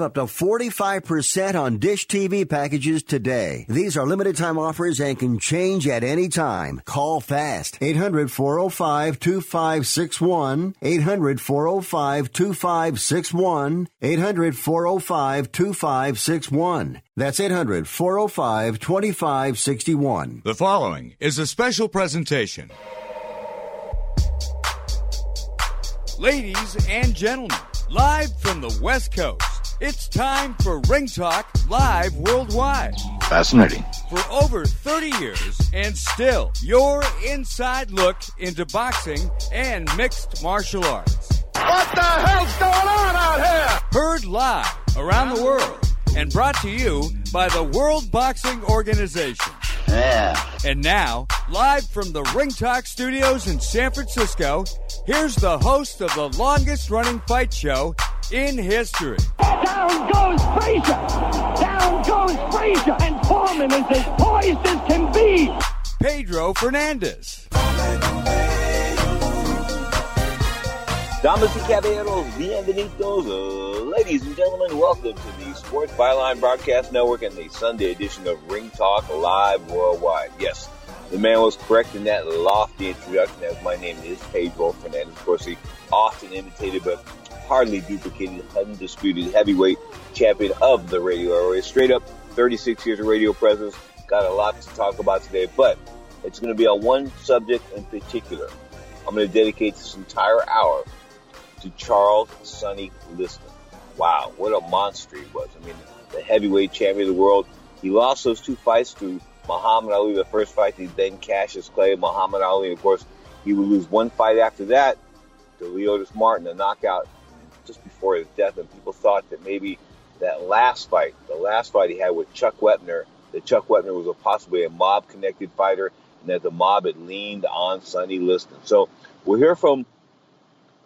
up to 45% on Dish TV packages today. These are limited time offers and can change at any time. Call fast. 800 405 2561. 800 405 2561. 800 405 2561. That's 800 405 2561. The following is a special presentation. Ladies and gentlemen, live from the West Coast. It's time for Ring Talk Live Worldwide. Fascinating. For over 30 years, and still, your inside look into boxing and mixed martial arts. What the hell's going on out here? Heard live around the world and brought to you by the World Boxing Organization. Yeah. And now, live from the Ring Talk studios in San Francisco, here's the host of the longest running fight show in history. Down goes Frazier! Down goes Frazier! And Foreman is as poised as can be! Pedro Fernandez. Damas y caballeros, bienvenidos, ladies and gentlemen, welcome to the Sports Byline Broadcast Network and the Sunday edition of Ring Talk Live Worldwide. Yes, the man was correct in that lofty introduction, as my name is Pedro Fernandez. Of course, the often imitated but hardly duplicated, undisputed heavyweight champion of the radio area. Straight up, 36 years of radio presence. Got a lot to talk about today, but it's going to be on one subject in particular. I'm going to dedicate this entire hour to Charles Sonny Liston. Wow, what a monster he was. I mean, the heavyweight champion of the world. He lost those two fights to Muhammad Ali, the first fight, he then Cassius Clay, Muhammad Ali. Of course, he would lose one fight after that to Leotis Martin, a knockout just before his death. And people thought that maybe that last fight, the last fight he had with Chuck Wepner, that Chuck Wepner was a possibly a mob connected fighter and that the mob had leaned on Sonny Liston. So we'll hear from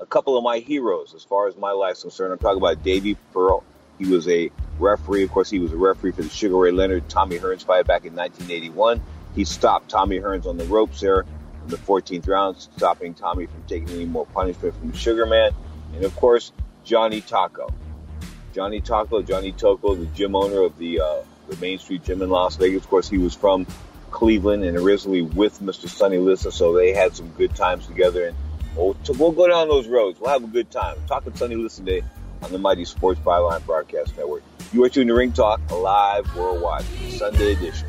a couple of my heroes as far as my life's concerned. I'm talking about Davey Pearl. He was a referee. Of course, he was a referee for the Sugar Ray Leonard Tommy Hearns fight back in 1981. He stopped Tommy Hearns on the ropes there in the 14th round, stopping Tommy from taking any more punishment from Sugar Man. And of course, Johnny Taco. Johnny Taco, Johnny Tocco, the gym owner of the uh, the Main Street Gym in Las Vegas. Of course, he was from Cleveland and originally with Mr. Sonny Liston, so they had some good times together. And we'll, we'll go down those roads. We'll have a good time. Talking Sonny Liston today on the Mighty Sports Byline Broadcast Network. You are tuned to Ring Talk live worldwide, Sunday edition.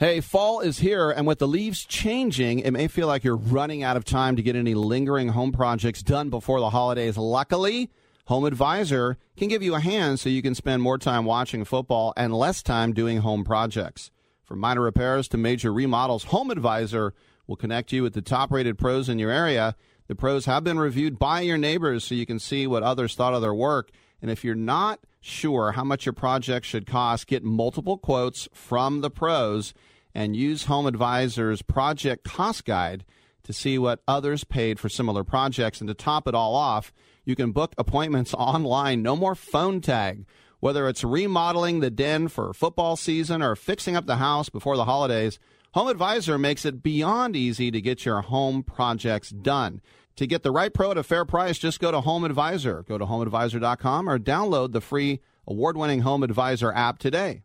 Hey, fall is here, and with the leaves changing, it may feel like you're running out of time to get any lingering home projects done before the holidays. Luckily, Home Advisor can give you a hand so you can spend more time watching football and less time doing home projects. From minor repairs to major remodels, Home Advisor will connect you with the top rated pros in your area. The pros have been reviewed by your neighbors so you can see what others thought of their work. And if you're not sure how much your project should cost, get multiple quotes from the pros and use Home Advisor's project cost guide to see what others paid for similar projects. And to top it all off, you can book appointments online. No more phone tag. Whether it's remodeling the den for football season or fixing up the house before the holidays, Home Advisor makes it beyond easy to get your home projects done. To get the right pro at a fair price, just go to Home Advisor. Go to homeadvisor.com or download the free award winning Home Advisor app today.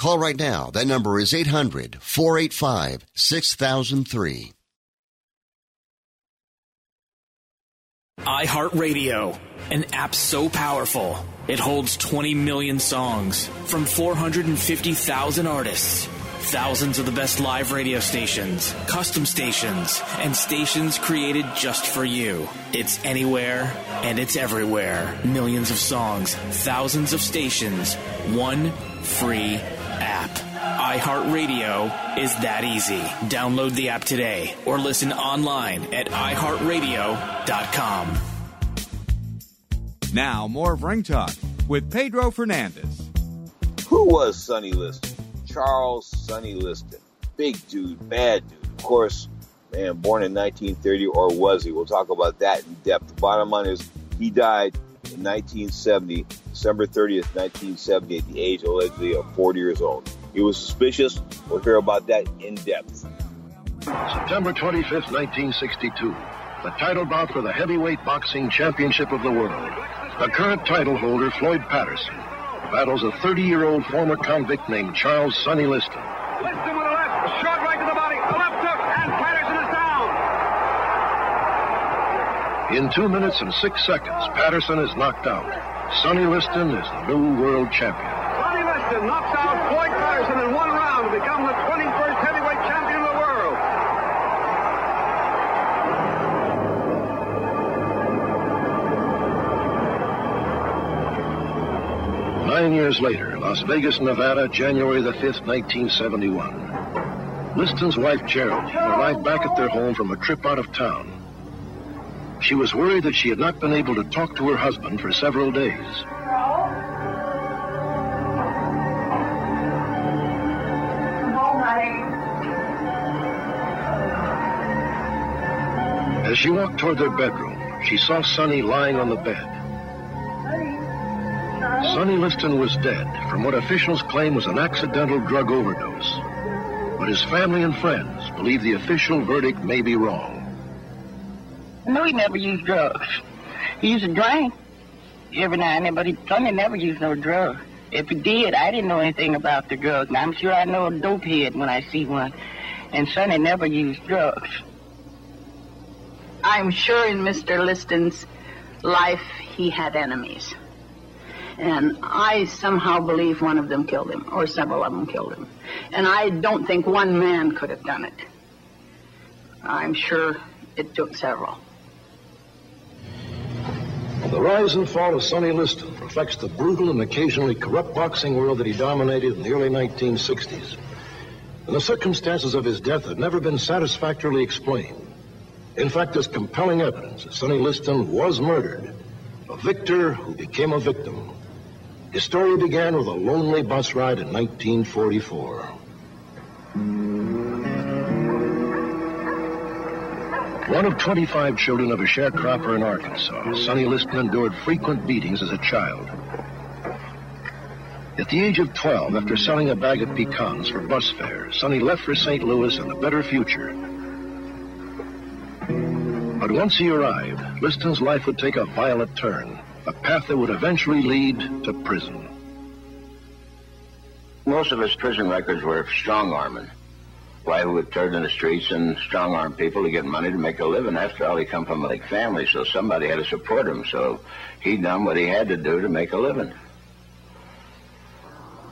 Call right now. That number is 800 485 6003. iHeartRadio, an app so powerful it holds 20 million songs from 450,000 artists. Thousands of the best live radio stations, custom stations, and stations created just for you. It's anywhere and it's everywhere. Millions of songs, thousands of stations, one free app. iHeartRadio is that easy. Download the app today or listen online at iHeartRadio.com. Now, more of Ring Talk with Pedro Fernandez. Who was Sonny Liston? Charles Sonny Liston. Big dude, bad dude. Of course, man, born in 1930, or was he? We'll talk about that in depth. The bottom line is he died in 1970, December 30th, 1970, at the age allegedly of 40 years old. He was suspicious. We'll hear about that in depth. September 25th, 1962. The title bout for the heavyweight boxing championship of the world. The current title holder, Floyd Patterson, battles a 30-year-old former convict named Charles Sonny Liston. Liston with a left, a short right to the body, a left hook, and Patterson is down. In two minutes and six seconds, Patterson is knocked out. Sonny Liston is the new world champion. Sonny Liston knocks out Floyd Patterson in one round to become the 21st heavyweight champion of the world. Nine years later, Las Vegas, Nevada, January the 5th, 1971. Liston's wife, Gerald, arrived back at their home from a trip out of town. She was worried that she had not been able to talk to her husband for several days. As she walked toward their bedroom, she saw Sonny lying on the bed. Sonny Liston was dead from what officials claim was an accidental drug overdose. But his family and friends believe the official verdict may be wrong. No, he never used drugs. He used to drink every now and then, but he Sonny never used no drugs. If he did, I didn't know anything about the drugs. Now, I'm sure I know a dope head when I see one. And Sonny never used drugs. I'm sure in Mr. Liston's life he had enemies. And I somehow believe one of them killed him, or several of them killed him. And I don't think one man could have done it. I'm sure it took several. The rise and fall of Sonny Liston reflects the brutal and occasionally corrupt boxing world that he dominated in the early 1960s. And the circumstances of his death have never been satisfactorily explained. In fact, there's compelling evidence that Sonny Liston was murdered, a victor who became a victim. His story began with a lonely bus ride in 1944. One of 25 children of a sharecropper in Arkansas, Sonny Liston endured frequent beatings as a child. At the age of 12, after selling a bag of pecans for bus fare, Sonny left for St. Louis and a better future. But once he arrived, Liston's life would take a violent turn. a path that would eventually lead to prison. Most of his prison records were strong arming. Why he would turn in the streets and strong arm people to get money to make a living. After all, he come from a big family, so somebody had to support him. So he done what he had to do to make a living.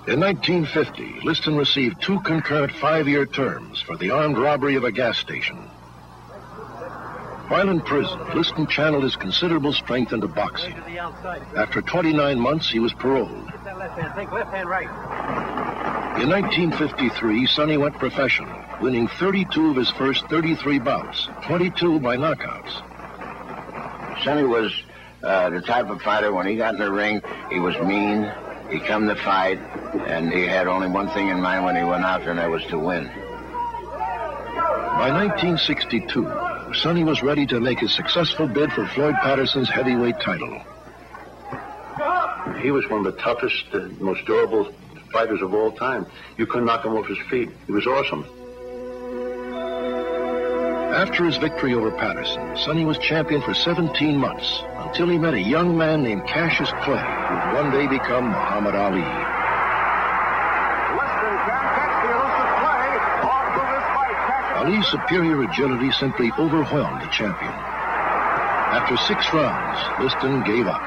In 1950, Liston received two concurrent five-year terms for the armed robbery of a gas station. While in prison, Liston channeled his considerable strength into boxing. After 29 months, he was paroled. In 1953, Sonny went professional, winning 32 of his first 33 bouts, 22 by knockouts. Sonny was uh, the type of fighter, when he got in the ring, he was mean, he come to fight, and he had only one thing in mind when he went out there, and that was to win. By 1962, Sonny was ready to make his successful bid for Floyd Patterson's heavyweight title. He was one of the toughest, uh, most durable fighters of all time. You couldn't knock him off his feet. He was awesome. After his victory over Patterson, Sonny was champion for 17 months until he met a young man named Cassius Clay, who would one day become Muhammad Ali. Ali's superior agility simply overwhelmed the champion. After six rounds, Liston gave up.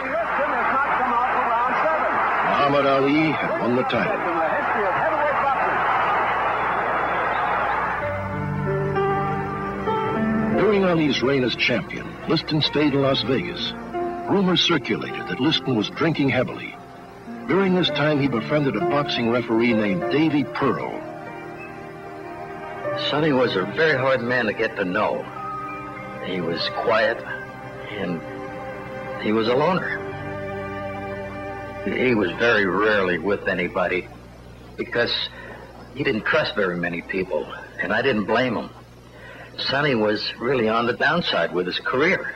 Muhammad Ali had won the title. Ali's reign as champion, Liston stayed in Las Vegas. Rumors circulated that Liston was drinking heavily. During this time, he befriended a boxing referee named Davey Pearl. Sonny was a very hard man to get to know. He was quiet and he was a loner. He was very rarely with anybody because he didn't trust very many people, and I didn't blame him. Sonny was really on the downside with his career.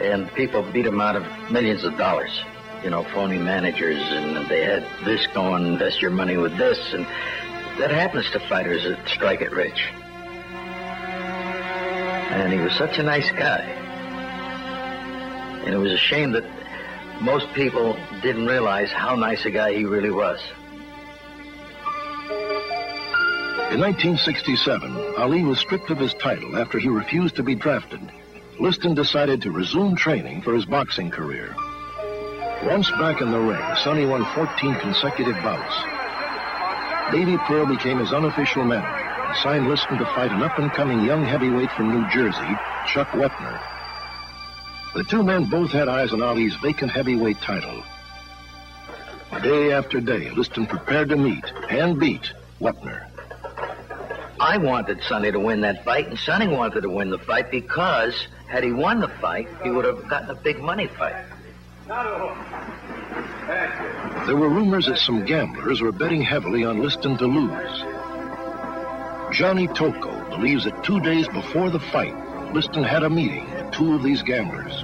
And people beat him out of millions of dollars. You know, phony managers, and they had this going, invest your money with this, and that happens to fighters that strike it rich. And he was such a nice guy. And it was a shame that most people didn't realize how nice a guy he really was. In 1967, Ali was stripped of his title after he refused to be drafted. Liston decided to resume training for his boxing career. Once back in the ring, Sonny won 14 consecutive bouts. Davey Pearl became his unofficial manager and signed Liston to fight an up-and-coming young heavyweight from New Jersey, Chuck Wepner. The two men both had eyes on Ali's vacant heavyweight title. Day after day, Liston prepared to meet and beat Wepner. I wanted Sonny to win that fight, and Sonny wanted to win the fight because had he won the fight, he would have gotten a big money fight. There were rumors that some gamblers were betting heavily on Liston to lose. Johnny Tocco believes that two days before the fight, Liston had a meeting with two of these gamblers.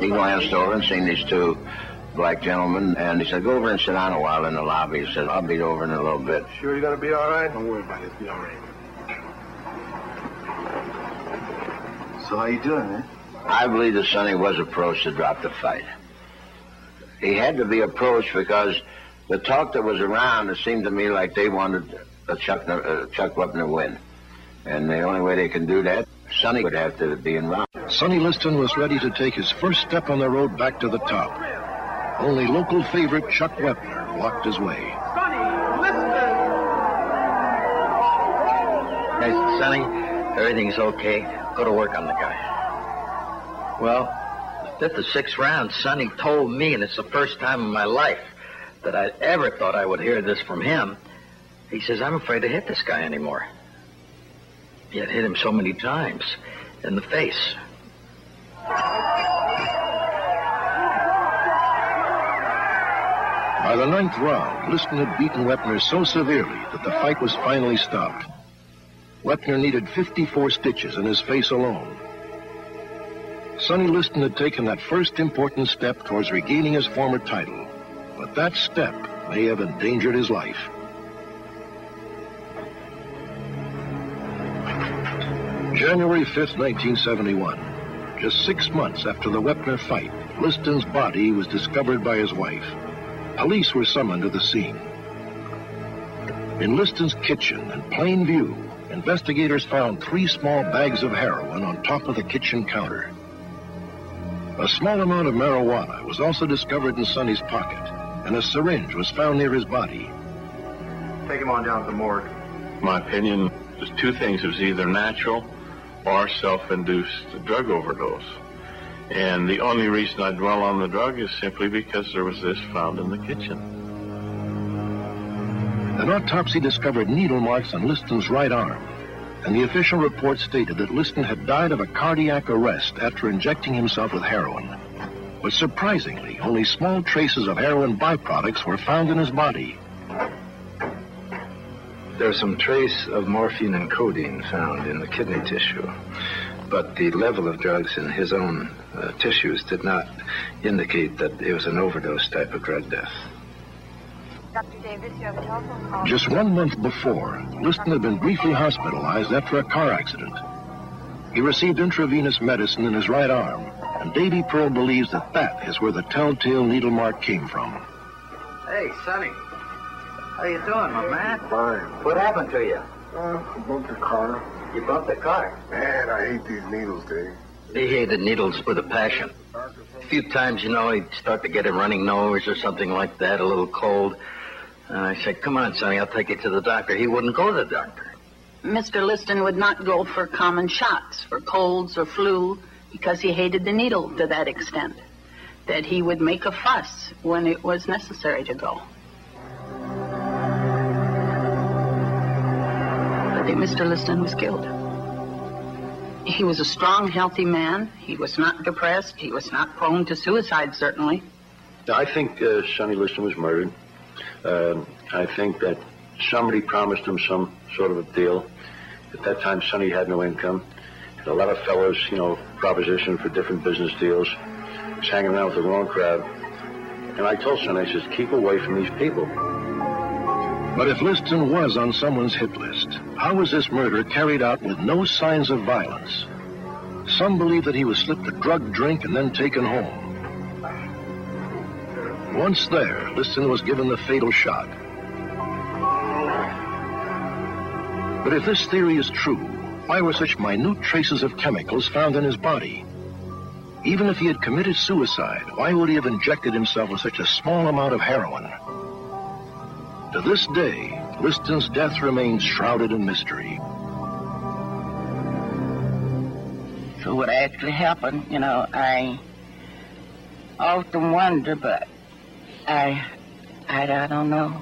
He glanced over and seen these two black gentlemen, and he said, go over and sit down a while in the lobby. He said, I'll be over in a little bit. Sure you're going to be all right? Don't worry about it. Be all right. So how you doing, man? I believe that Sonny was approached to drop the fight. He had to be approached because the talk that was around, it seemed to me like they wanted a Chuck, uh, Chuck Wepner win. And the only way they can do that, Sonny would have to be involved. Sonny Liston was ready to take his first step on the road back to the top. Only local favorite Chuck Wepner blocked his way. Sonny, listen! Hey, Sonny, everything's okay. Go to work on the guy. Well, the fifth or sixth round, Sonny told me, and it's the first time in my life that I ever thought I would hear this from him. He says, I'm afraid to hit this guy anymore. He had hit him so many times in the face. By the ninth round, Liston had beaten Wepner so severely that the fight was finally stopped. Wepner needed 54 stitches in his face alone. Sonny Liston had taken that first important step towards regaining his former title, but that step may have endangered his life. January 5th, 1971. just six months after the Wepner fight, Liston's body was discovered by his wife. Police were summoned to the scene. In Liston's kitchen, in plain view, investigators found three small bags of heroin on top of the kitchen counter. A small amount of marijuana was also discovered in Sonny's pocket, and a syringe was found near his body. Take him on down to the morgue. My opinion is two things. It was either natural or self-induced drug overdose. And the only reason I dwell on the drug is simply because there was this found in the kitchen. An autopsy discovered needle marks on Liston's right arm, and the official report stated that Liston had died of a cardiac arrest after injecting himself with heroin. But surprisingly, only small traces of heroin byproducts were found in his body. There's some trace of morphine and codeine found in the kidney tissue, but the level of drugs in his own uh, tissues did not indicate that it was an overdose type of drug death. Dr. Davis, you have a telephone call. Just one month before, Liston had been briefly hospitalized after a car accident. He received intravenous medicine in his right arm, and Davey Pearl believes that that is where the telltale needle mark came from. Hey, Sonny. How are you doing, my man? Fine. What happened to you? Uh, I bumped the car. You bumped the car. Man, I hate these needles, Dave. He hated needles with a passion. A few times, you know, he'd start to get a running nose or something like that, a little cold. And I said, come on, Sonny, I'll take you to the doctor. He wouldn't go to the doctor. Mr. Liston would not go for common shots, for colds or flu, because he hated the needle to that extent. That he would make a fuss when it was necessary to go. Mr. Liston was killed. He was a strong, healthy man. He was not depressed. He was not prone to suicide, certainly. I think uh, Sonny Liston was murdered. Uh, I think that somebody promised him some sort of a deal. At that time, Sonny had no income. And a lot of fellows, you know, propositioned for different business deals. He was hanging around with the wrong crowd. And I told Sonny, I says, keep away from these people. But if Liston was on someone's hit list, how was this murder carried out with no signs of violence? Some believe that he was slipped a drug drink and then taken home. Once there, Liston was given the fatal shot. But if this theory is true, why were such minute traces of chemicals found in his body? Even if he had committed suicide, why would he have injected himself with such a small amount of heroin? To this day, Liston's death remains shrouded in mystery. So what actually happened, you know, I often wonder, but I, I, I don't know.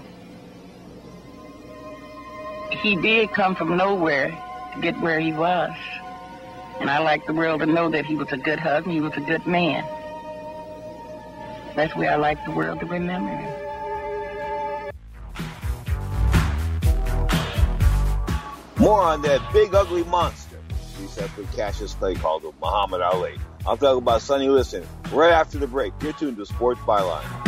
He did come from nowhere to get where he was. And I like the world to know that he was a good husband, he was a good man. That's where I like the world to remember him. More on that big ugly monster. Said for Cassius Clay called him Muhammad Ali. I'm talking about Sonny Liston right after the break. You're tuned to Sports Byline.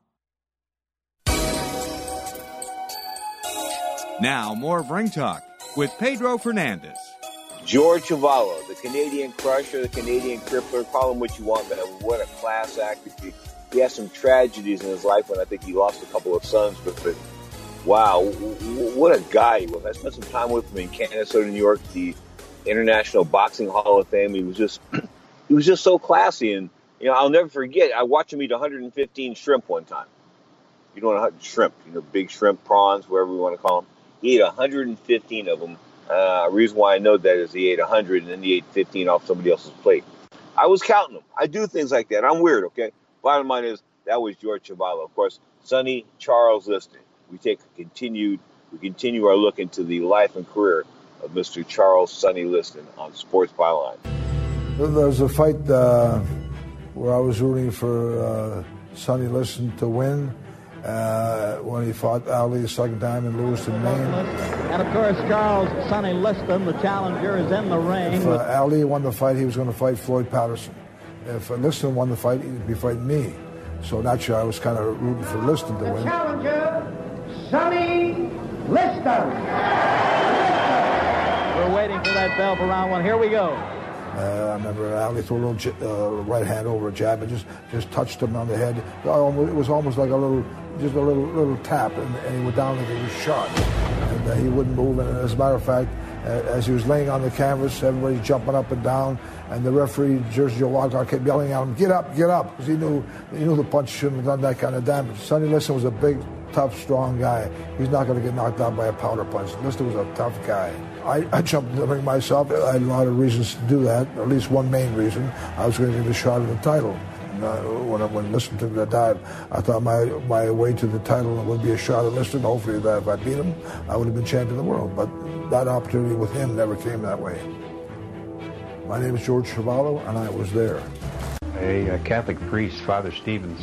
Now, more of Ring Talk with Pedro Fernandez. George Chuvalo, the Canadian crusher, the Canadian crippler, call him what you want, but What a class act. He, has some tragedies in his life when I think he lost a couple of sons, but, but wow, what a guy he was. I spent some time with him in Canada, New York, the International Boxing Hall of Fame. He was just, he was just so classy. And, you know, I'll never forget, I watched him eat 115 shrimp one time. You know shrimp, you know, big shrimp, prawns, wherever you want to call them. He ate 115 of them. Uh, reason why I know that is he ate 100 and then he ate 15 off somebody else's plate. I was counting them. I do things like that. I'm weird, okay? Bottom line is that was George Chuvalo. Of course, Sonny Charles Liston. We take a continued, we continue our look into the life and career of Mr. Charles Sonny Liston on Sports Byline. There was a fight uh, where I was rooting for uh, Sonny Liston to win uh, when he fought Ali the second time in Lewiston, Maine. And of course, Charles Sonny Liston, the challenger, is in the ring. If uh, Ali won the fight, he was going to fight Floyd Patterson. If uh, Liston won the fight, he'd be fighting me. So naturally, I was kind of rooting for Liston to the win. Challenger, Sonny Liston. We're waiting for that bell for round one. Here we go. Uh, I remember Ali threw a little uh, right hand over a jab and just, just touched him on the head. It was almost like a little just a little little tap, and, and he went down like he was shot. And uh, he wouldn't move. And as a matter of fact, as he was laying on the canvas, everybody jumping up and down, and the referee, Jersey Joe kept yelling at him, "Get up, get up!" Because he knew he knew the punch shouldn't have done that kind of damage. Sonny Liston was a big, tough, strong guy. He's not going to get knocked out by a powder punch. Liston was a tough guy. I, I, jumped in the ring myself. I had a lot of reasons to do that. At least one main reason. I was going to get a shot at the title uh, when I when listened to the dive, I thought my my way to the title would be a shot at Liston. Hopefully, that if I beat him, I would have been champion of the world. But that opportunity with him never came that way. My name is George Chuvalo, and I was there. A, a Catholic priest, Father Stevens,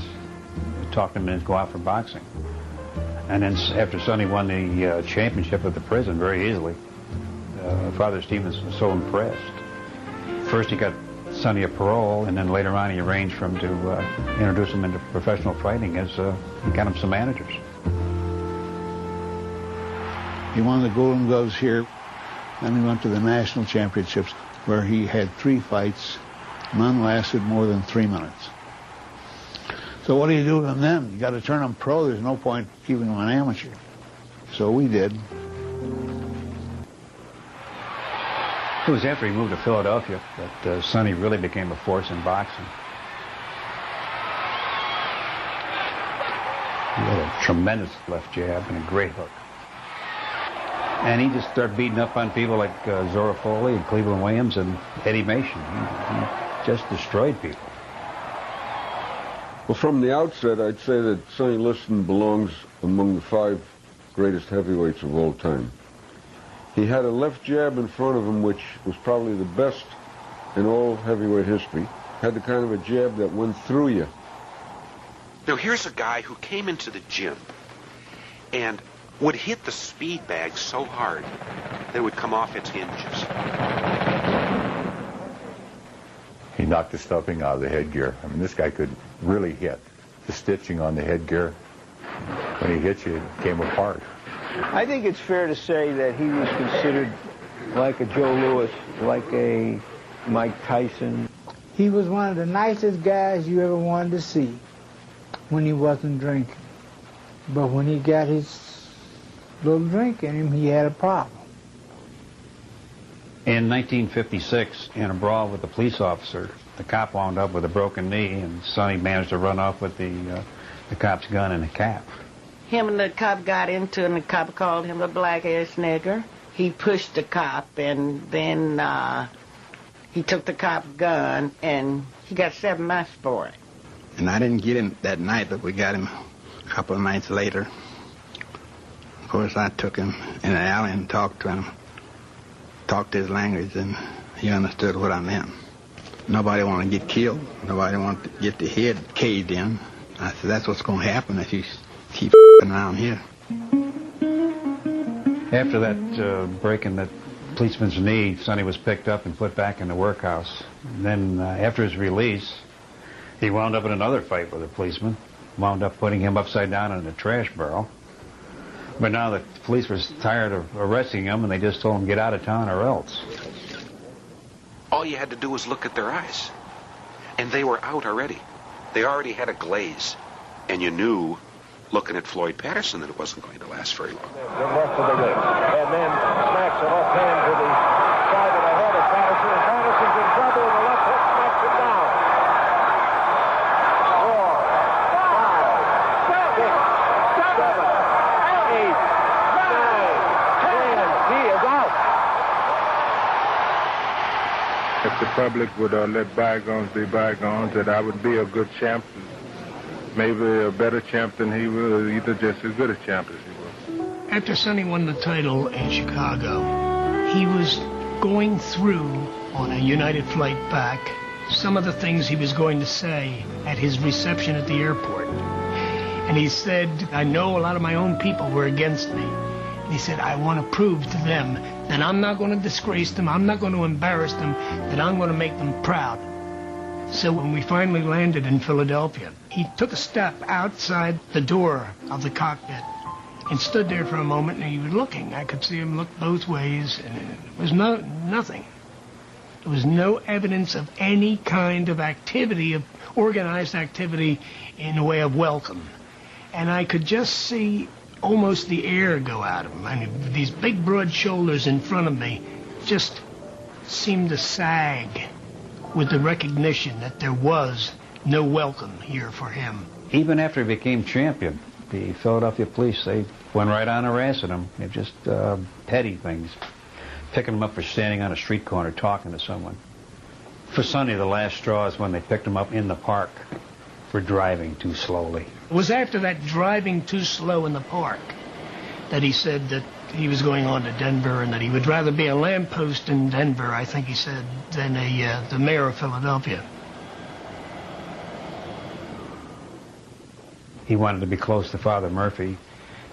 talked to him into go out for boxing. And then after Sonny won the uh, championship at the prison very easily, uh, Father Stevens was so impressed. First, he got Sonny a parole, and then later on he arranged for him to uh, introduce him into professional fighting as uh, he got him some managers. He won the Golden Gloves here, then he went to the national championships where he had three fights. None lasted more than three minutes. So what do you do with them then? You got to turn them pro. There's no point keeping them an amateur. So we did. It was after he moved to Philadelphia that uh, Sonny really became a force in boxing. He had a tremendous left jab and a great hook. And he just started beating up on people like uh, Zora Folley and Cleveland Williams and Eddie Machen. He, he just destroyed people. Well, from the outset, I'd say that Sonny Liston belongs among the five greatest heavyweights of all time. He had a left jab in front of him, which was probably the best in all heavyweight history. Had the kind of a jab that went through you. Now, here's a guy who came into the gym and would hit the speed bag so hard that it would come off its hinges. He knocked the stuffing out of the headgear. I mean, this guy could really hit. The stitching on the headgear, when he hit you, it came apart. I think it's fair to say that he was considered like a Joe Louis, like a Mike Tyson. He was one of the nicest guys you ever wanted to see when he wasn't drinking. But when he got his little drink in him, he had a problem. In 1956, in a brawl with a police officer, the cop wound up with a broken knee, and Sonny managed to run off with the, uh, the cop's gun and a cap. Him and the cop got into it, and the cop called him a black-ass nigger. He pushed the cop, and then uh, he took the cop's gun, and he got seven months for it. And I didn't get him that night, but we got him a couple of nights later. Of course, I took him in an alley and talked to him, talked his language, and he understood what I meant. Nobody want to get killed. Nobody want to get the head caved in. I said, that's what's going to happen if you keep around here. After that uh, breaking that policeman's knee, Sonny was picked up and put back in the workhouse. And then uh, after his release, he wound up in another fight with a policeman, wound up putting him upside down in a trash barrel. But now the police were tired of arresting him, and they just told him, get out of town or else. All you had to do was look at their eyes. And they were out already. They already had a glaze. And you knew, looking at Floyd Patterson, that it wasn't going to last very long. The. And then smacks to the side of the head of Patterson. And Patterson's in trouble, and the left hook smacks him down. Four, five, six, seven, eight, nine, ten. He is out. If the public would uh, let bygones be bygones, that I would be a good champ, maybe a better champ than he was, either just as good a champ as he was. After Sonny won the title in Chicago, he was going through on a United flight back some of the things he was going to say at his reception at the airport. And he said, I know a lot of my own people were against me. And he said, I want to prove to them that I'm not going to disgrace them, I'm not going to embarrass them, that I'm going to make them proud. So when we finally landed in Philadelphia, he took a step outside the door of the cockpit and stood there for a moment and he was looking. I could see him look both ways and it was no nothing. There was no evidence of any kind of activity, of organized activity in the way of welcome. And I could just see almost the air go out of him. I mean, these big broad shoulders in front of me just seemed to sag with the recognition that there was no welcome here for him. Even after he became champion, the Philadelphia police, they went right on harassing him. They're just uh, petty things. Picking him up for standing on a street corner talking to someone. For Sonny, the last straw is when they picked him up in the park for driving too slowly. It was after that driving too slow in the park that he said that he was going on to Denver and that he would rather be a lamppost in Denver, I think he said, than a uh, the mayor of Philadelphia. He wanted to be close to Father Murphy,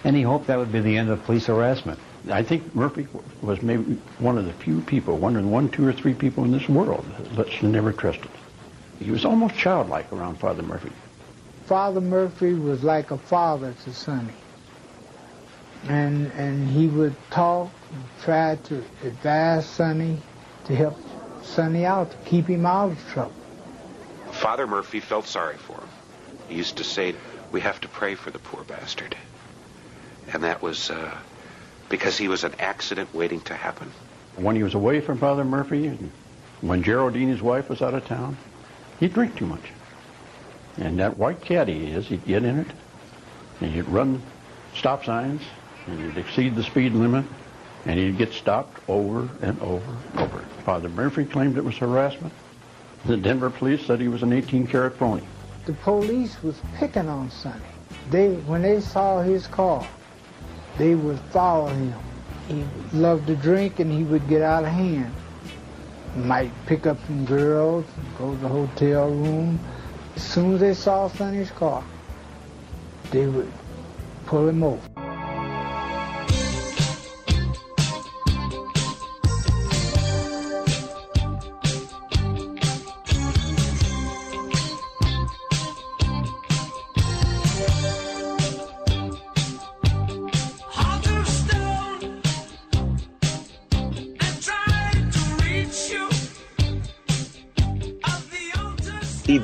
and he hoped that would be the end of police harassment. I think Murphy was maybe one of the few people, one of the one, two, or three people in this world that Liston never trusted. He was almost childlike around Father Murphy. Father Murphy was like a father to Sonny. And and he would talk and try to advise Sonny to help Sonny out, to keep him out of trouble. Father Murphy felt sorry for him. He used to say, we have to pray for the poor bastard. And that was uh, because he was an accident waiting to happen. When he was away from Father Murphy, and when Geraldine, his wife, was out of town, he'd drink too much. And that white caddy is, he'd get in it, and he'd run stop signs, and he'd exceed the speed limit, and he'd get stopped over and over and over. Father Murphy claimed it was harassment. The Denver police said he was an 18-carat pony. The police was picking on Sonny. They, when they saw his car, they would follow him. He loved to drink and he would get out of hand. Might pick up some girls, go to the hotel room. As soon as they saw Sonny's car, they would pull him over.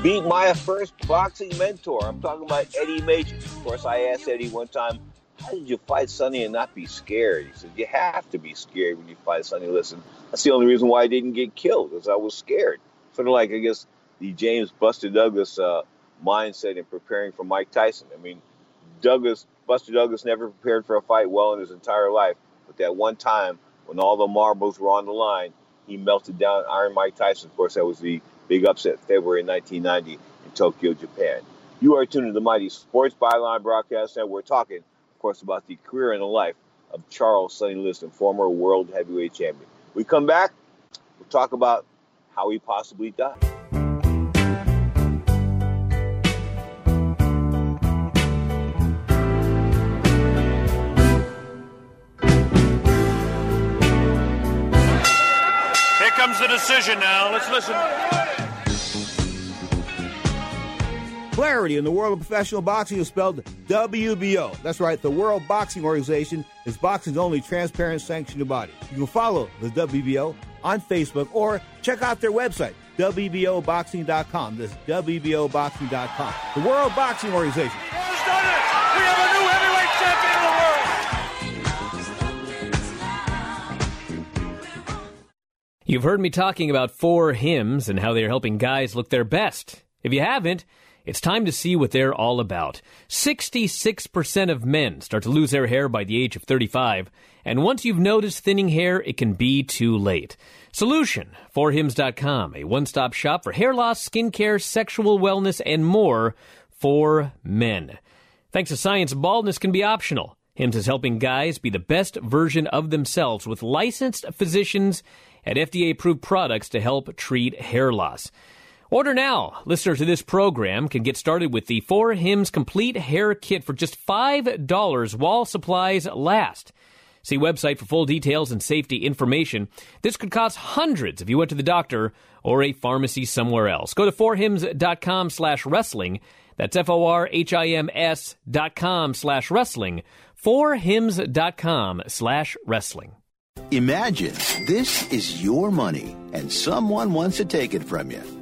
Beat my first boxing mentor. I'm talking about Eddie Machen. Of course, I asked Eddie one time, how did you fight Sonny and not be scared? He said, you have to be scared when you fight Sonny Liston, That's the only reason why I didn't get killed, because I was scared. Sort of like, I guess, the James Buster Douglas uh, mindset in preparing for Mike Tyson. I mean, Douglas, Buster Douglas never prepared for a fight well in his entire life. But that one time when all the marbles were on the line, he melted down Iron Mike Tyson. Of course, that was the big upset February 1990 in Tokyo, Japan. You are tuned to the Mighty Sports Byline Broadcast and We're talking, of course, about the career and the life of Charles Sonny Liston, former world heavyweight champion. We come back, we'll talk about how he possibly died. Here comes the decision now. Let's listen. Clarity in the world of professional boxing is spelled WBO. That's right, the World Boxing Organization is boxing's only transparent sanctioned body. You can follow the WBO on Facebook or check out their website, WBOboxing.com. That's WBOboxing.com. The World Boxing Organization. Who's done it? We have a new heavyweight champion of the world. You've heard me talking about for Hims and how they're helping guys look their best. If you haven't, it's time to see what they're all about. 66% of men start to lose their hair by the age of 35, and once you've noticed thinning hair, it can be too late. Solution, forhims.com, a one-stop shop for hair loss, skincare, sexual wellness, and more for men. Thanks to science, baldness can be optional. Hims is helping guys be the best version of themselves with licensed physicians and FDA-approved products to help treat hair loss. Order now. Listeners to this program can get started with the For Hims Complete Hair Kit for just $5 while supplies last. See website for full details and safety information. This could cost hundreds if you went to the doctor or a pharmacy somewhere else. Go to forhims.com slash wrestling. That's F-O-R-H-I-M-S dot com slash wrestling. Forhims.com slash wrestling. Imagine this is your money and someone wants to take it from you.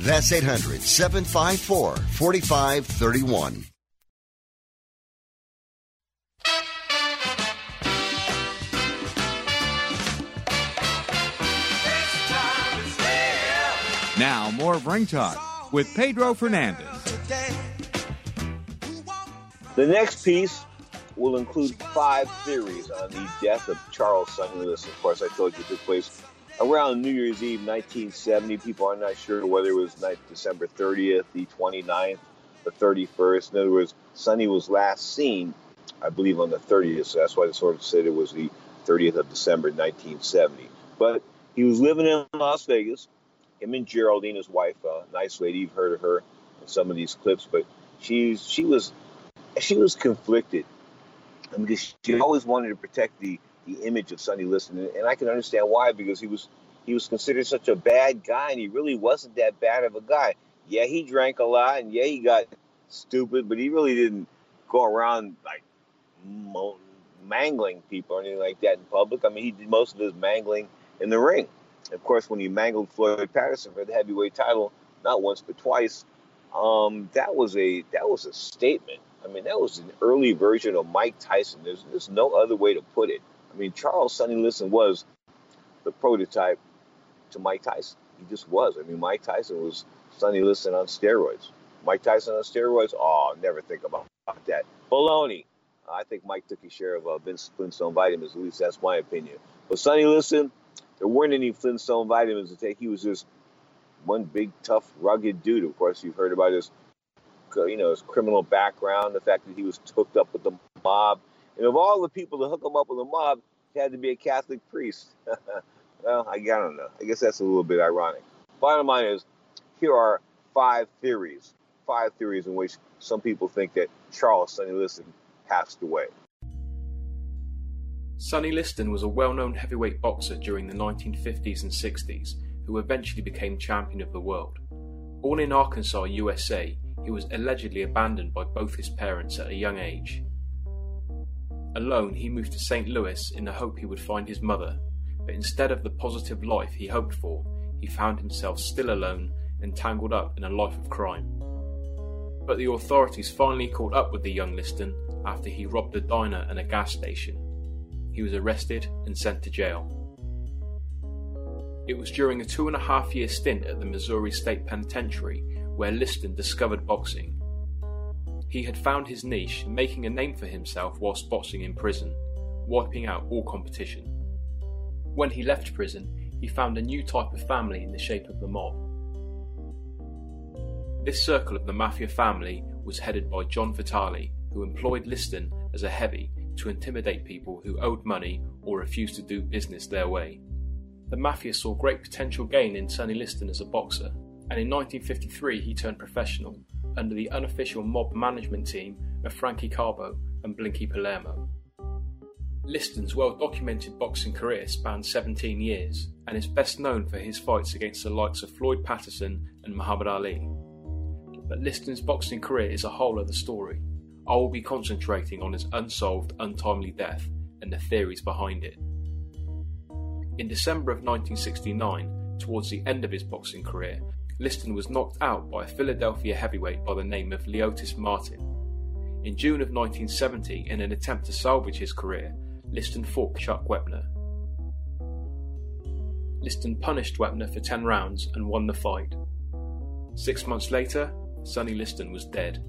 That's 800 754 4531. Now, more of Ring Talk with Pedro Fernandez. The next piece will include five theories on the death of Charles Sonny Liston. Of course, I told you it took place around New Year's Eve 1970. People are not sure whether it was December 30th, the 29th, the 31st. In other words, Sonny was last seen, I believe, on the 30th. So that's why they sort of said it was the 30th of December 1970. But he was living in Las Vegas. Him and Geraldine, his wife, a nice lady. You've heard of her in some of these clips, but she's she was she was conflicted. because she always wanted to protect the the image of Sonny Liston, and I can understand why because he was he was considered such a bad guy, and he really wasn't that bad of a guy. Yeah, he drank a lot, and yeah, he got stupid, but he really didn't go around like mangling people or anything like that in public. I mean, he did most of his mangling in the ring. Of course, when he mangled Floyd Patterson for the heavyweight title, not once but twice, um, that was a that was a statement. I mean, that was an early version of Mike Tyson. There's there's no other way to put it. I mean, Charles Sonny Liston was the prototype to Mike Tyson. He just was. I mean, Mike Tyson was Sonny Liston on steroids. Mike Tyson on steroids? Oh, never think about that. Baloney. I think Mike took his share of uh, Vince Flintstone vitamins. At least that's my opinion. But Sonny Liston, there weren't any Flintstone vitamins to take. He was just one big, tough, rugged dude. Of course, you've heard about his, you know, his criminal background, the fact that he was hooked up with the mob. And of all the people to hook him up with the mob, he had to be a Catholic priest. well, I, I don't know. I guess that's a little bit ironic. Bottom line is, here are five theories. Five theories in which some people think that Charles Sonny Liston passed away. Sonny Liston was a well known heavyweight boxer during the 1950s and 60s who eventually became champion of the world. Born in Arkansas, USA, he was allegedly abandoned by both his parents at a young age. Alone, he moved to St. Louis in the hope he would find his mother, but instead of the positive life he hoped for, he found himself still alone and tangled up in a life of crime. But the authorities finally caught up with the young Liston after he robbed a diner and a gas station. He was arrested and sent to jail. It was during a two and a half year stint at the Missouri State Penitentiary where Liston discovered boxing. He had found his niche, making a name for himself whilst boxing in prison, wiping out all competition. When he left prison, he found a new type of family in the shape of the mob. This circle of the Mafia family was headed by John Vitale, who employed Liston as a heavy to intimidate people who owed money or refused to do business their way. The Mafia saw great potential gain in Sonny Liston as a boxer, and in 1953 he turned professional under the unofficial mob management team of Frankie Carbo and Blinky Palermo. Liston's well documented boxing career spanned 17 years and is best known for his fights against the likes of Floyd Patterson and Muhammad Ali. But Liston's boxing career is a whole other story. I will be concentrating on his unsolved, untimely death and the theories behind it. In December of 1969, towards the end of his boxing career, Liston was knocked out by a Philadelphia heavyweight by the name of Leotis Martin. In June of 1970, in an attempt to salvage his career, Liston fought Chuck Wepner. Liston punished Wepner for 10 rounds and won the fight. Six months later, Sonny Liston was dead.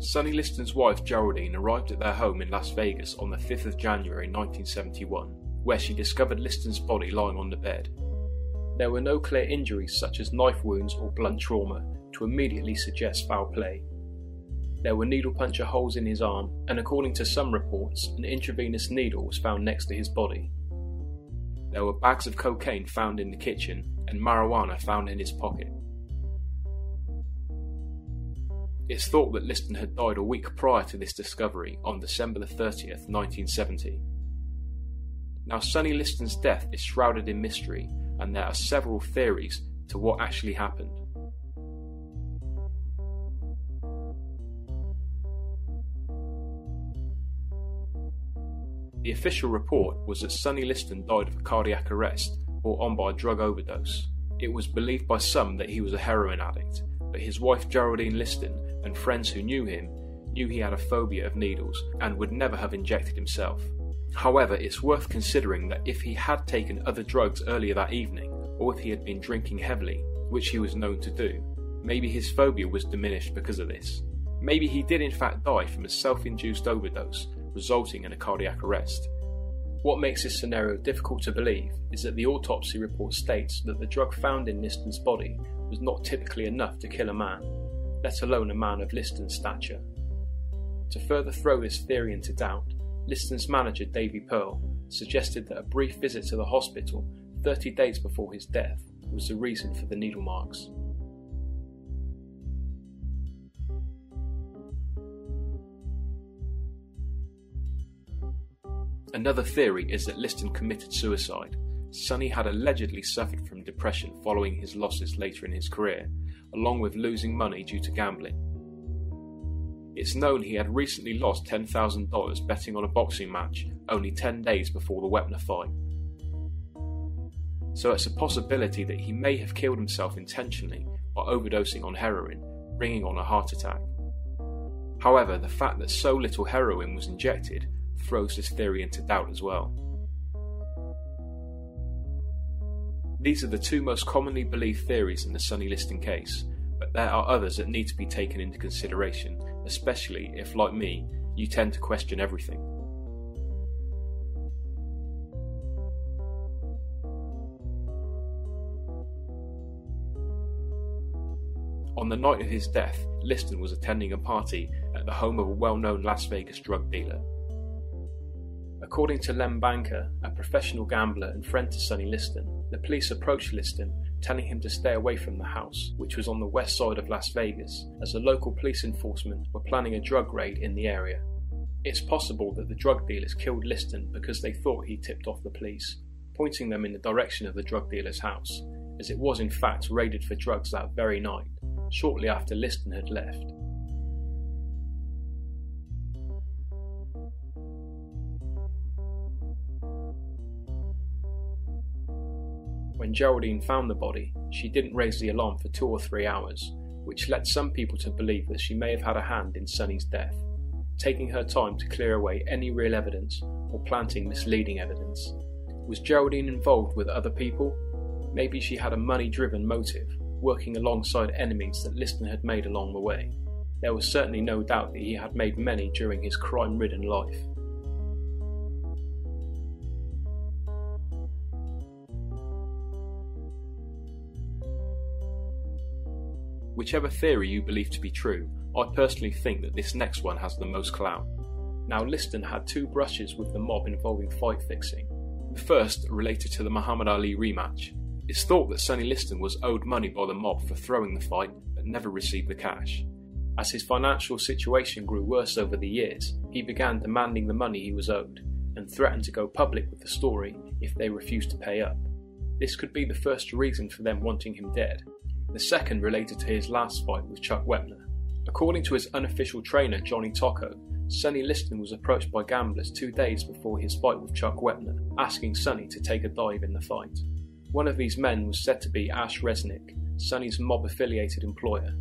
Sonny Liston's wife Geraldine arrived at their home in Las Vegas on the 5th of January 1971, where she discovered Liston's body lying on the bed. There were no clear injuries such as knife wounds or blunt trauma to immediately suggest foul play. There were needle puncher holes in his arm, and according to some reports, an intravenous needle was found next to his body. There were bags of cocaine found in the kitchen and marijuana found in his pocket. It's thought that Liston had died a week prior to this discovery on December 30th, 1970. Now, Sonny Liston's death is shrouded in mystery, and there are several theories to what actually happened. The official report was that Sonny Liston died of a cardiac arrest brought on by a drug overdose. It was believed by some that he was a heroin addict, but his wife Geraldine Liston and friends who knew him knew he had a phobia of needles and would never have injected himself. However, it's worth considering that if he had taken other drugs earlier that evening, or if he had been drinking heavily, which he was known to do, maybe his phobia was diminished because of this. Maybe he did in fact die from a self induced overdose, resulting in a cardiac arrest. What makes this scenario difficult to believe is that the autopsy report states that the drug found in Liston's body was not typically enough to kill a man, let alone a man of Liston's stature. To further throw this theory into doubt, Liston's manager Davey Pearl suggested that a brief visit to the hospital 30 days before his death was the reason for the needle marks. Another theory is that Liston committed suicide. Sonny had allegedly suffered from depression following his losses later in his career, along with losing money due to gambling. It's known he had recently lost $10,000 betting on a boxing match only 10 days before the Wepner fight. So it's a possibility that he may have killed himself intentionally by overdosing on heroin, bringing on a heart attack. However, the fact that so little heroin was injected throws this theory into doubt as well. These are the two most commonly believed theories in the Sonny Liston case, but there are others that need to be taken into consideration, especially if, like me, you tend to question everything. On the night of his death, Liston was attending a party at the home of a well known Las Vegas drug dealer. According to Lem Banker, a professional gambler and friend to Sonny Liston, the police approached Liston, telling him to stay away from the house, which was on the west side of Las Vegas, as the local police enforcement were planning a drug raid in the area. It's possible that the drug dealers killed Liston because they thought he tipped off the police, pointing them in the direction of the drug dealer's house, as it was in fact raided for drugs that very night, shortly after Liston had left. When Geraldine found the body, she didn't raise the alarm for two or three hours, which led some people to believe that she may have had a hand in Sonny's death, taking her time to clear away any real evidence or planting misleading evidence. Was Geraldine involved with other people? Maybe she had a money driven motive, working alongside enemies that Liston had made along the way. There was certainly no doubt that he had made many during his crime ridden life. Whichever theory you believe to be true, I personally think that this next one has the most clout. Now, Liston had two brushes with the mob involving fight fixing. The first related to the Muhammad Ali rematch. It's thought that Sonny Liston was owed money by the mob for throwing the fight but never received the cash. As his financial situation grew worse over the years, he began demanding the money he was owed and threatened to go public with the story if they refused to pay up. This could be the first reason for them wanting him dead, the second related to his last fight with Chuck Wepner. According to his unofficial trainer Johnny Tocco, Sonny Liston was approached by gamblers two days before his fight with Chuck Wepner, asking Sonny to take a dive in the fight. One of these men was said to be Ash Resnick, Sonny's mob affiliated employer.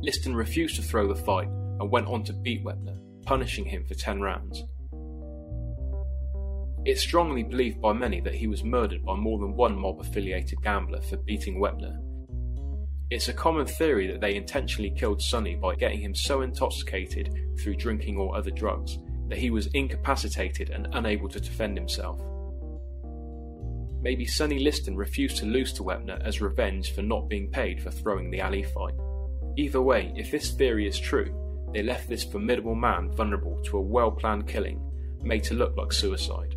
Liston refused to throw the fight and went on to beat Wepner, punishing him for 10 rounds. It's strongly believed by many that he was murdered by more than one mob affiliated gambler for beating Wepner it's a common theory that they intentionally killed Sonny by getting him so intoxicated through drinking or other drugs that he was incapacitated and unable to defend himself. Maybe Sonny Liston refused to lose to Wepner as revenge for not being paid for throwing the Ali fight. Either way, if this theory is true, they left this formidable man vulnerable to a well planned killing made to look like suicide.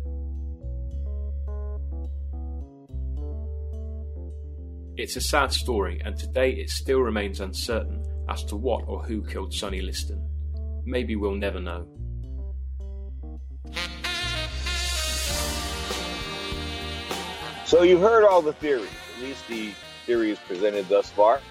It's a sad story, and today it still remains uncertain as to what or who killed Sonny Liston. Maybe we'll never know. So you've heard all the theories, at least the theories presented thus far.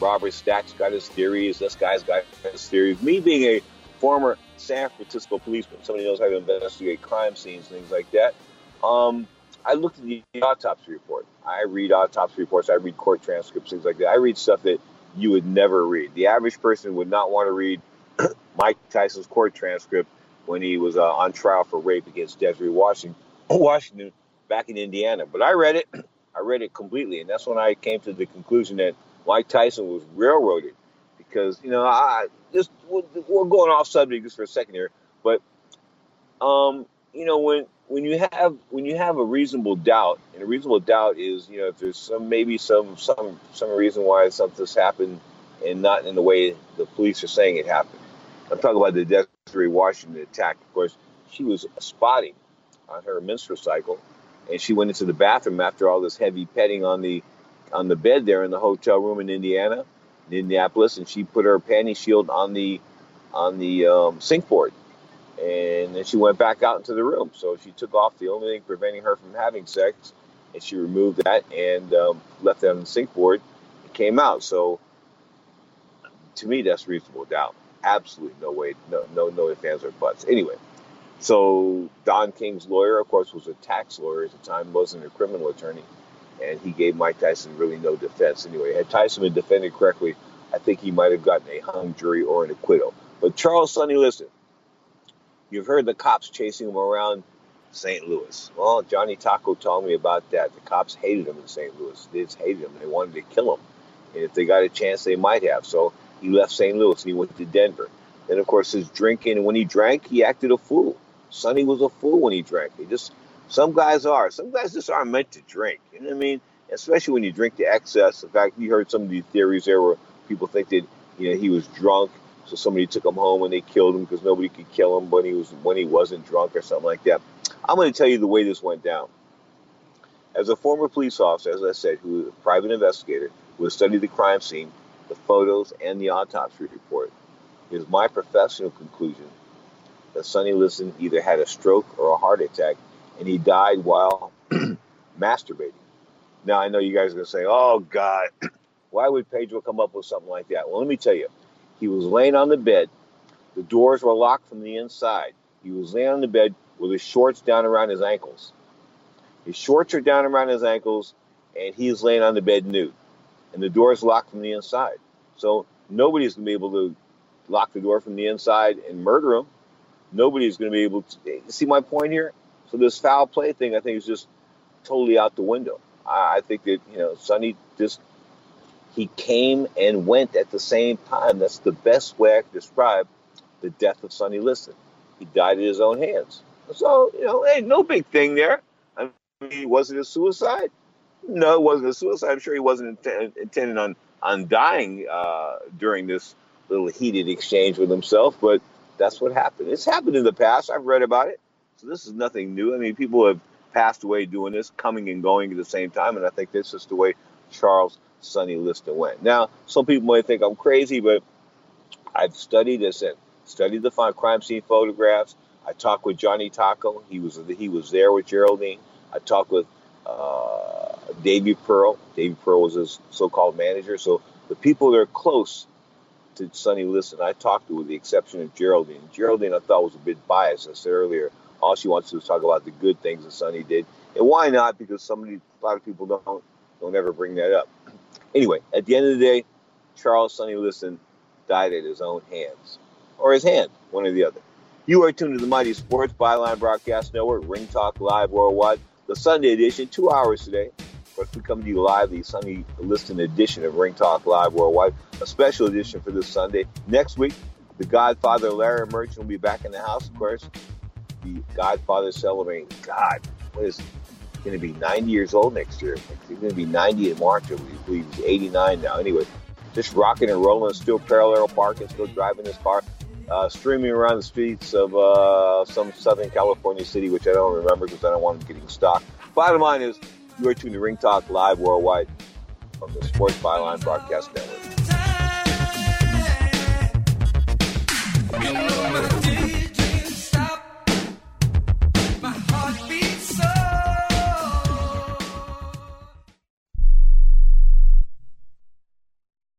Robert Stack's got his theories, this guy's got his theories. Me being a former San Francisco policeman, somebody knows how to investigate crime scenes, things like that. Um, I looked at the autopsy report. I read autopsy reports. I read court transcripts, things like that. I read stuff that you would never read. The average person would not want to read Mike Tyson's court transcript when he was uh, on trial for rape against Desiree Washington, Washington back in Indiana. But I read it, I read it completely, and that's when I came to the conclusion that Mike Tyson was railroaded because you know I just we're going off subject just for a second here, but um, you know when when you have when you have a reasonable doubt, and a reasonable doubt is you know if there's some maybe some some some reason why something's happened and not in the way the police are saying it happened. I'm talking about the Desiree Washington attack. Of course, she was spotting on her menstrual cycle, and she went into the bathroom after all this heavy petting on the on the bed there in the hotel room in Indiana, in Indianapolis, and she put her panty shield on the on the um, sink board, and then she went back out into the room. So she took off the only thing preventing her from having sex, and she removed that and um, left that on the sink board. It came out. So to me, that's reasonable doubt. Absolutely no way, no no no ifs ands or buts. Anyway, so Don King's lawyer, of course, was a tax lawyer at the time, wasn't a criminal attorney and he gave Mike Tyson really no defense. Anyway, had Tyson been defended correctly, I think he might have gotten a hung jury or an acquittal. But Charles Sonny, Liston, you've heard the cops chasing him around St. Louis. Well, Johnny Tocco told me about that. The cops hated him in St. Louis. They just hated him. They wanted to kill him. And if they got a chance, they might have. So he left St. Louis and he went to Denver. Then, of course, his drinking. When he drank, he acted a fool. Sonny was a fool when he drank. He just some guys are. Some guys just aren't meant to drink. You know what I mean? Especially when you drink to excess. In fact, you heard some of the theories there where people think that you know he was drunk, so somebody took him home and they killed him because nobody could kill him when he was when he wasn't drunk or something like that. I'm going to tell you the way this went down. As a former police officer, as I said, who was a private investigator, who has studied the crime scene, the photos, and the autopsy report, it is my professional conclusion that Sonny Liston either had a stroke or a heart attack and he died while masturbating. Now, I know you guys are going to say, oh, God, why would Pedro come up with something like that? Well, let me tell you. He was laying on the bed. The doors were locked from the inside. He was laying on the bed with his shorts down around his ankles. His shorts are down around his ankles, and he is laying on the bed nude. And the door is locked from the inside. So nobody's going to be able to lock the door from the inside and murder him. Nobody's going to be able to. See my point here? So this foul play thing, I think, is just totally out the window. I, I think that you know, Sonny just he came and went at the same time. That's the best way I can describe the death of Sonny Liston. He died at his own hands. So you know, hey, no big thing there. I mean, was it a suicide? No, it wasn't a suicide. I'm sure he wasn't int- intending on on dying uh, during this little heated exchange with himself, but that's what happened. It's happened in the past. I've read about it. So this is nothing new. I mean, people have passed away doing this, coming and going at the same time, and I think this is the way Charles Sonny Liston went. Now, some people might think I'm crazy, but I've studied this and studied the crime scene photographs. I talked with Johnny Tocco. He was he was there with Geraldine. I talked with uh, Pearl. Davey Pearl was his so-called manager. So the people that are close to Sonny Liston, I talked to, with the exception of Geraldine. Geraldine, I thought was a bit biased. I said earlier, all she wants to do is talk about the good things that Sonny did. And why not? Because somebody, a lot of people don't don't ever bring that up. Anyway, at the end of the day, Charles Sonny Liston died at his own hands, or his hand, one or the other. You are tuned to the Mighty Sports Byline Broadcast Network, Ring Talk Live Worldwide, the Sunday edition, two hours today. Of course, we come to you live, the Sunday Liston edition of Ring Talk Live Worldwide, a special edition for this Sunday. Next week, the Godfather Larry Merchant will be back in the house, of course the Godfather celebrating. God, what is going to be 90 years old next year? He's going to be 90 in March. He's 89 now. Anyway, just rocking and rolling, still parallel parking, still driving his car, uh, streaming around the streets of uh, some Southern California city, which I don't remember because I don't want him getting stopped. Bottom line is, you are tuned to Ring Talk Live worldwide from the Sports Byline Broadcast Network.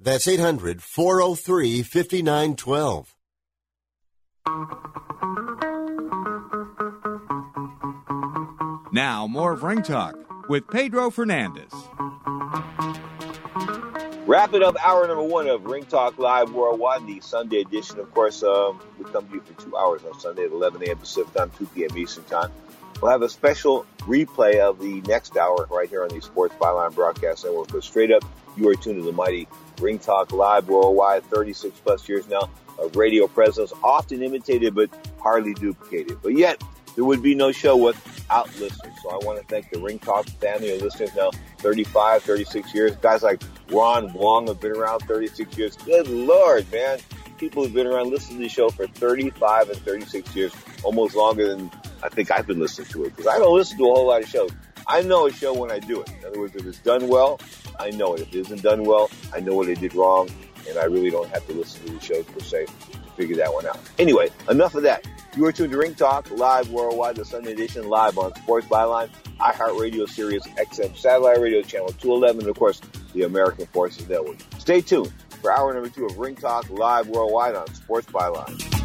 That's 800 403 5912. Now, more of Ring Talk with Pedro Fernandez. Wrapping up hour number one of Ring Talk Live Worldwide, the Sunday edition. Of course, um, we come to you for two hours on Sunday at 11 a.m. Pacific time, 2 p.m. Eastern time. We'll have a special replay of the next hour right here on the Sports Byline Broadcast Network. But straight up, you are tuned to the mighty Ring Talk Live Worldwide, 36 plus years now of radio presence, often imitated but hardly duplicated. But yet, there would be no show without listeners. So I want to thank the Ring Talk family of listeners now 35, 36 years. Guys like Ron Wong have been around 36 years. Good Lord, man. People have been around listening to the show for 35 and 36 years, almost longer than I think I've been listening to it because I don't listen to a whole lot of shows. I know a show when I do it. In other words, if it's done well, I know it. If it isn't done well, I know what I did wrong, and I really don't have to listen to the shows per se to figure that one out. Anyway, enough of that. You are tuned to Ring Talk live worldwide, the Sunday edition live on Sports Byline, iHeartRadio Sirius XM Satellite Radio Channel 211, and of course, the American Forces Network. Stay tuned for hour number two of Ring Talk live worldwide on Sports Byline.